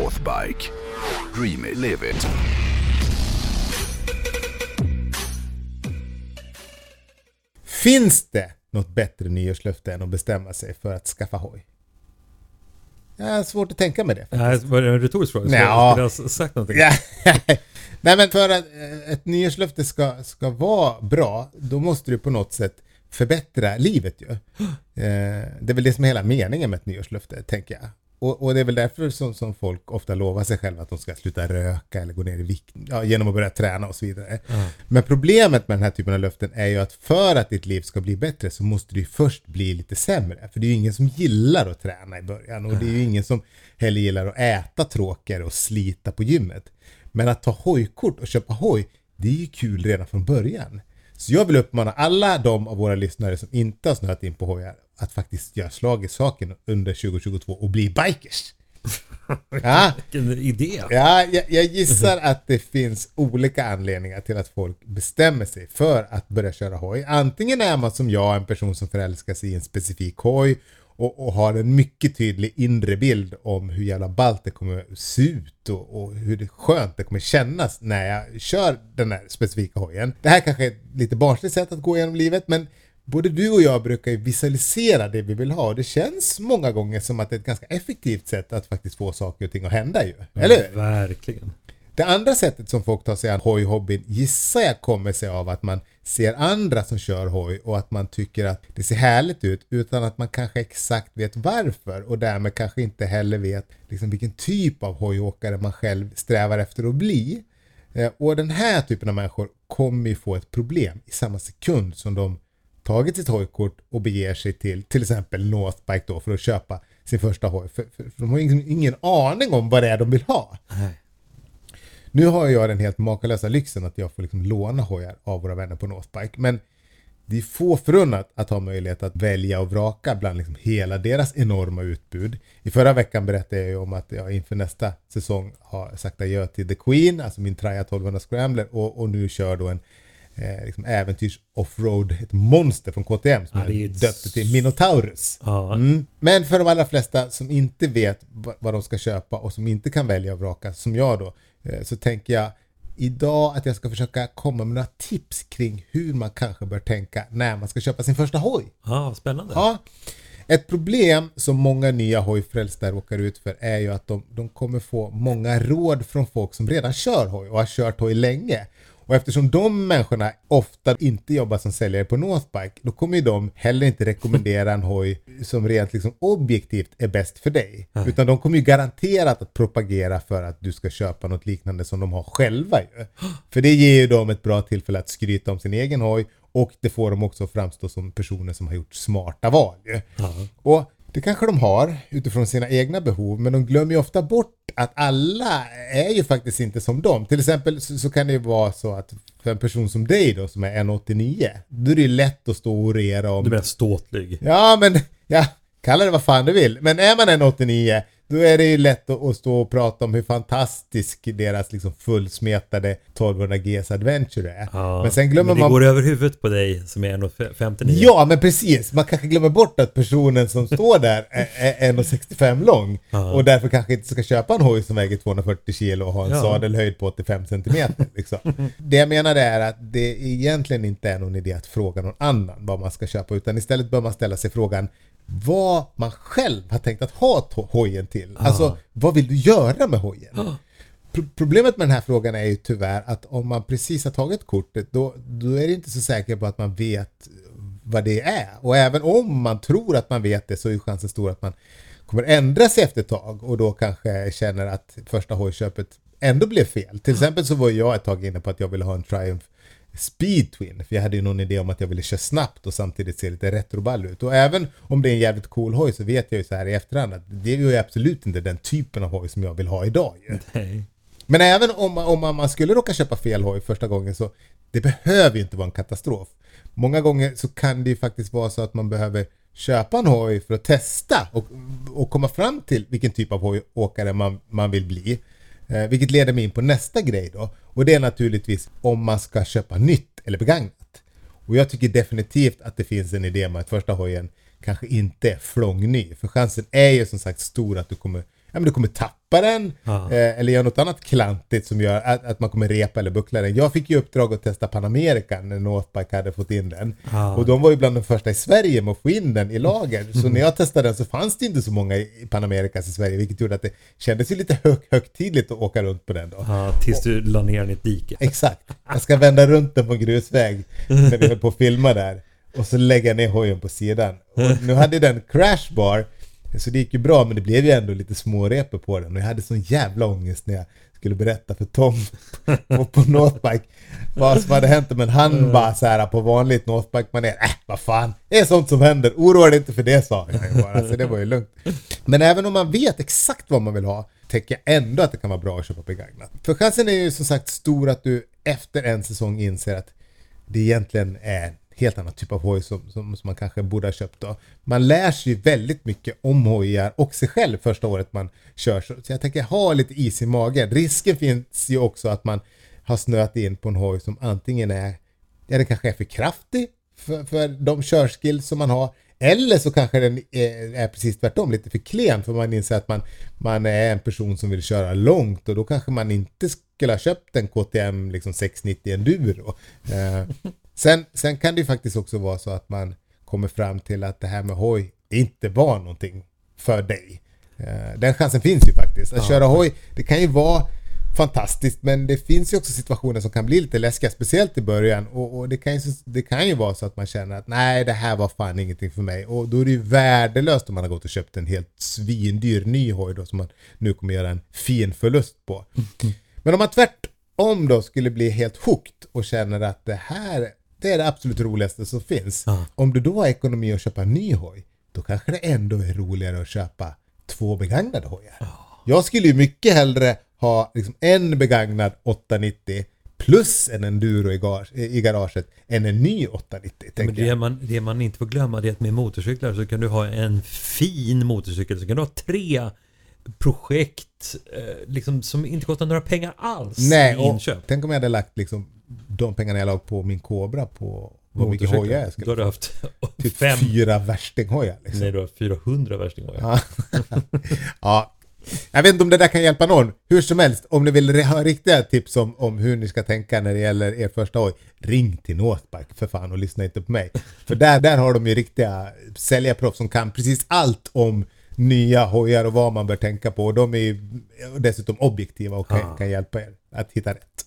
Northbike. Dream it, live it. Finns det något bättre nyårslöfte än att bestämma sig för att skaffa hoj? Jag har svårt att tänka mig det. Nej, var det en retorisk fråga? Skulle jag ha sagt någonting? Ja. Nej men för att eh, ett nyårslöfte ska, ska vara bra, då måste du på något sätt förbättra livet ju. Eh, Det är väl det som är hela meningen med ett nyårslöfte, tänker jag. Och, och det är väl därför som, som folk ofta lovar sig själva att de ska sluta röka eller gå ner i vikt ja, genom att börja träna och så vidare. Men problemet med den här typen av löften är ju att för att ditt liv ska bli bättre så måste du först bli lite sämre. För det är ju ingen som gillar att träna i början och det är ju ingen som heller gillar att äta tråkigare och slita på gymmet. Men att ta hojkort och köpa hoj, det är ju kul redan från början. Så jag vill uppmana alla de av våra lyssnare som inte har snöat in på hojar att faktiskt göra slag i saken under 2022 och bli bikers. Ja, Vilken idé! ja jag, jag gissar att det finns olika anledningar till att folk bestämmer sig för att börja köra hoj. Antingen är man som jag en person som förälskar sig i en specifik hoj och, och har en mycket tydlig inre bild om hur jävla ballt det kommer se ut och, och hur det skönt det kommer kännas när jag kör den här specifika hojen. Det här kanske är ett lite barnsligt sätt att gå igenom livet men både du och jag brukar ju visualisera det vi vill ha och det känns många gånger som att det är ett ganska effektivt sätt att faktiskt få saker och ting att hända ju. Eller hur? Verkligen. Det andra sättet som folk tar sig an hojhobbyn gissar jag kommer sig av att man ser andra som kör hoj och att man tycker att det ser härligt ut utan att man kanske exakt vet varför och därmed kanske inte heller vet liksom vilken typ av hojåkare man själv strävar efter att bli. Eh, Och den här typen av människor kommer ju få ett problem i samma sekund som de tagit sitt hojkort och beger sig till till exempel Northbike då för att köpa sin första hoj. För, för, för de har ingen, ingen aning om vad det är de vill ha. Nu har jag den helt makalösa lyxen att jag får liksom låna hojar av våra vänner på Northbike. Men det är få förunnat att ha möjlighet att välja och vraka bland liksom hela deras enorma utbud. I förra veckan berättade jag ju om att jag inför nästa säsong har sagt adjö till The Queen, alltså min Traja 1200 Scrambler och, och nu kör då en eh, liksom äventyrs offroad, ett monster från KTM som Ja, är ett- döpte till Minotaurus. Ja. Mm. Men för de allra flesta som inte vet va- vad de ska köpa och som inte kan välja och vraka, som jag då, eh, så tänker jag idag att jag ska försöka komma med några tips kring hur man kanske bör tänka när man ska köpa sin första hoj. Ja, spännande. Ja. Ett problem som många nya hojfrälsta råkar ut för är ju att de, de kommer få många råd från folk som redan kör hoj och har kört hoj länge. Och eftersom de människorna ofta inte jobbar som säljare på Northbike, då kommer ju de heller inte rekommendera en hoj som rent liksom objektivt är bäst för dig. Utan de kommer ju garanterat att propagera för att du ska köpa något liknande som de har själva ju. För det ger ju dem ett bra tillfälle att skryta om sin egen hoj och det får dem också framstå som personer som har gjort smarta val ju. Och det kanske de har utifrån sina egna behov, men de glömmer ju ofta bort att alla är ju faktiskt inte som dem. Till exempel så, så kan det ju vara så att för en person som dig då, som är 1,89, då är det ju lätt att stå och orera om... Du menar ståtlig? Ja, men ja, kalla det vad fan du vill. Men är man en 89 då är det ju lätt att, stå och prata om hur fantastisk deras liksom fullsmetade 1200 Gs Adventure är. Ja. Men sen glömmer men det man... går över huvudet på dig som är 1,59. Ja, men precis. Man kanske glömmer bort att personen som står där är, är 1,65 lång Ja. och därför kanske inte ska köpa en hoj som väger 240 kilo och har en Ja. sadelhöjd på 85 centimeter. Liksom. Det jag menar är att det egentligen inte är någon idé att fråga någon annan vad man ska köpa utan istället bör man ställa sig frågan vad man själv har tänkt att ha hojen till. Alltså, vad vill du göra med hojen? Pro- Problemet med den här frågan är ju tyvärr att om man precis har tagit kortet då, då är det inte så säkert på att man vet vad det är. Och även om man tror att man vet det så är chansen stor att man kommer ändra sig efter ett tag och då kanske känner att första hojköpet ändå blev fel. Till exempel så var jag ett tag inne på att jag ville ha en Triumph Speed Twin. För jag hade ju någon idé om att jag ville köra snabbt och samtidigt se lite retroball ut. Och även om det är en jävligt cool hoj så vet jag ju så här i efterhand att det är ju absolut inte den typen av hoj som jag vill ha idag ju. Nej. Men även om, man- om man skulle råka köpa fel hoj första gången så det behöver ju inte vara en katastrof. Många gånger så kan det ju faktiskt vara så att man behöver köpa en hoj för att testa och, och komma fram till vilken typ av hojåkare man, man vill bli. Eh, vilket leder mig in på nästa grej då. Och det är naturligtvis om man ska köpa nytt eller begagnat. Och jag tycker definitivt att det finns en idé med att första hojen kanske inte är flångny. För chansen är ju som sagt stor att du kommer ja, men du kommer tappa den eh, eller göra något annat klantigt som gör att, att man kommer repa eller buckla den. Jag fick ju uppdrag att testa Panamerika när Northbike hade fått in den. Ja. Och de var ju bland de första i Sverige med att få in den i lager. Så när jag testade den så fanns det inte så många i Panamerikas i Sverige vilket gjorde att det kändes ju lite hög, högtidligt att åka runt på den då. Ja, tills du la ner den i ett dike. Exakt. Jag ska vända runt den på grusväg när vi höll på att filma där. Och så lägga ner hojen på sidan. Och nu hade den crashbar. Så det gick ju bra men det blev ju ändå lite smårepor på den. Och jag hade sån jävla ångest när jag skulle berätta för Tom på, på Northbike vad som hade hänt. Men han bara så här på vanligt Northbike-manér. Äh, vad fan. Det är sånt som händer. Oroa dig inte för det sa jag bara. Så det var ju lugnt. Men även om man vet exakt vad man vill ha tänker jag ändå att det kan vara bra att köpa begagnat. För chansen är ju som sagt stor att du efter en säsong inser att det egentligen är helt annan typ av hoj som, som, som man kanske borde ha köpt då. Man lär sig ju väldigt mycket om hojar och sig själv första året man kör. Så, så jag tänker ha lite is i magen. Risken finns ju också att man har snöat in på en hoj som antingen är, ja den kanske är för kraftig för, för de körskills som man har. Eller så kanske den är, är precis tvärtom, lite för klen för man inser att man, man är en person som vill köra långt och då kanske man inte skulle ha köpt en KTM liksom 690 Enduro. Eh, sen, sen kan det ju faktiskt också vara så att man kommer fram till att det här med hoj inte var någonting för dig. Eh, den chansen finns ju faktiskt. Att köra hoj, det kan ju vara fantastiskt men det finns ju också situationer som kan bli lite läskiga, speciellt i början och, och det, kan ju, det kan ju vara så att man känner att nej det här var fan ingenting för mig och då är det ju värdelöst om man har gått och köpt en helt svindyr ny hoj då som man nu kommer göra en fin förlust på. Men om man tvärtom då skulle bli helt hooked och känner att det här det är det absolut roligaste som finns. Ja. Om du då har ekonomi att köpa en ny hoj då kanske det ändå är roligare att köpa två begagnade hojar. Jag skulle ju mycket hellre ha liksom en begagnad 890 plus en enduro i, gar i garaget än en ny 890. Men det man, det man inte får glömma det är att med motorcyklar så kan du ha en fin motorcykel. Så kan du ha tre projekt eh, liksom, som inte kostar några pengar alls Nej, i och inköp. tänk om jag hade lagt liksom de pengarna jag la på min Cobra på vad mycket hojar jag Då skulle har du haft Typ fem, fyra värstinghojar liksom. nej du har 400 värstinghojar. Ja. ja. Jag vet inte om det där kan hjälpa någon. Hur som helst, om ni vill ha riktiga tips om, om hur ni ska tänka när det gäller er första hoj, ring till Northbike för fan och lyssna inte på mig. För där, där har de ju riktiga säljarproffs som kan precis allt om nya hojar och vad man bör tänka på. De är ju dessutom objektiva och kan, Ja. kan hjälpa er att hitta rätt.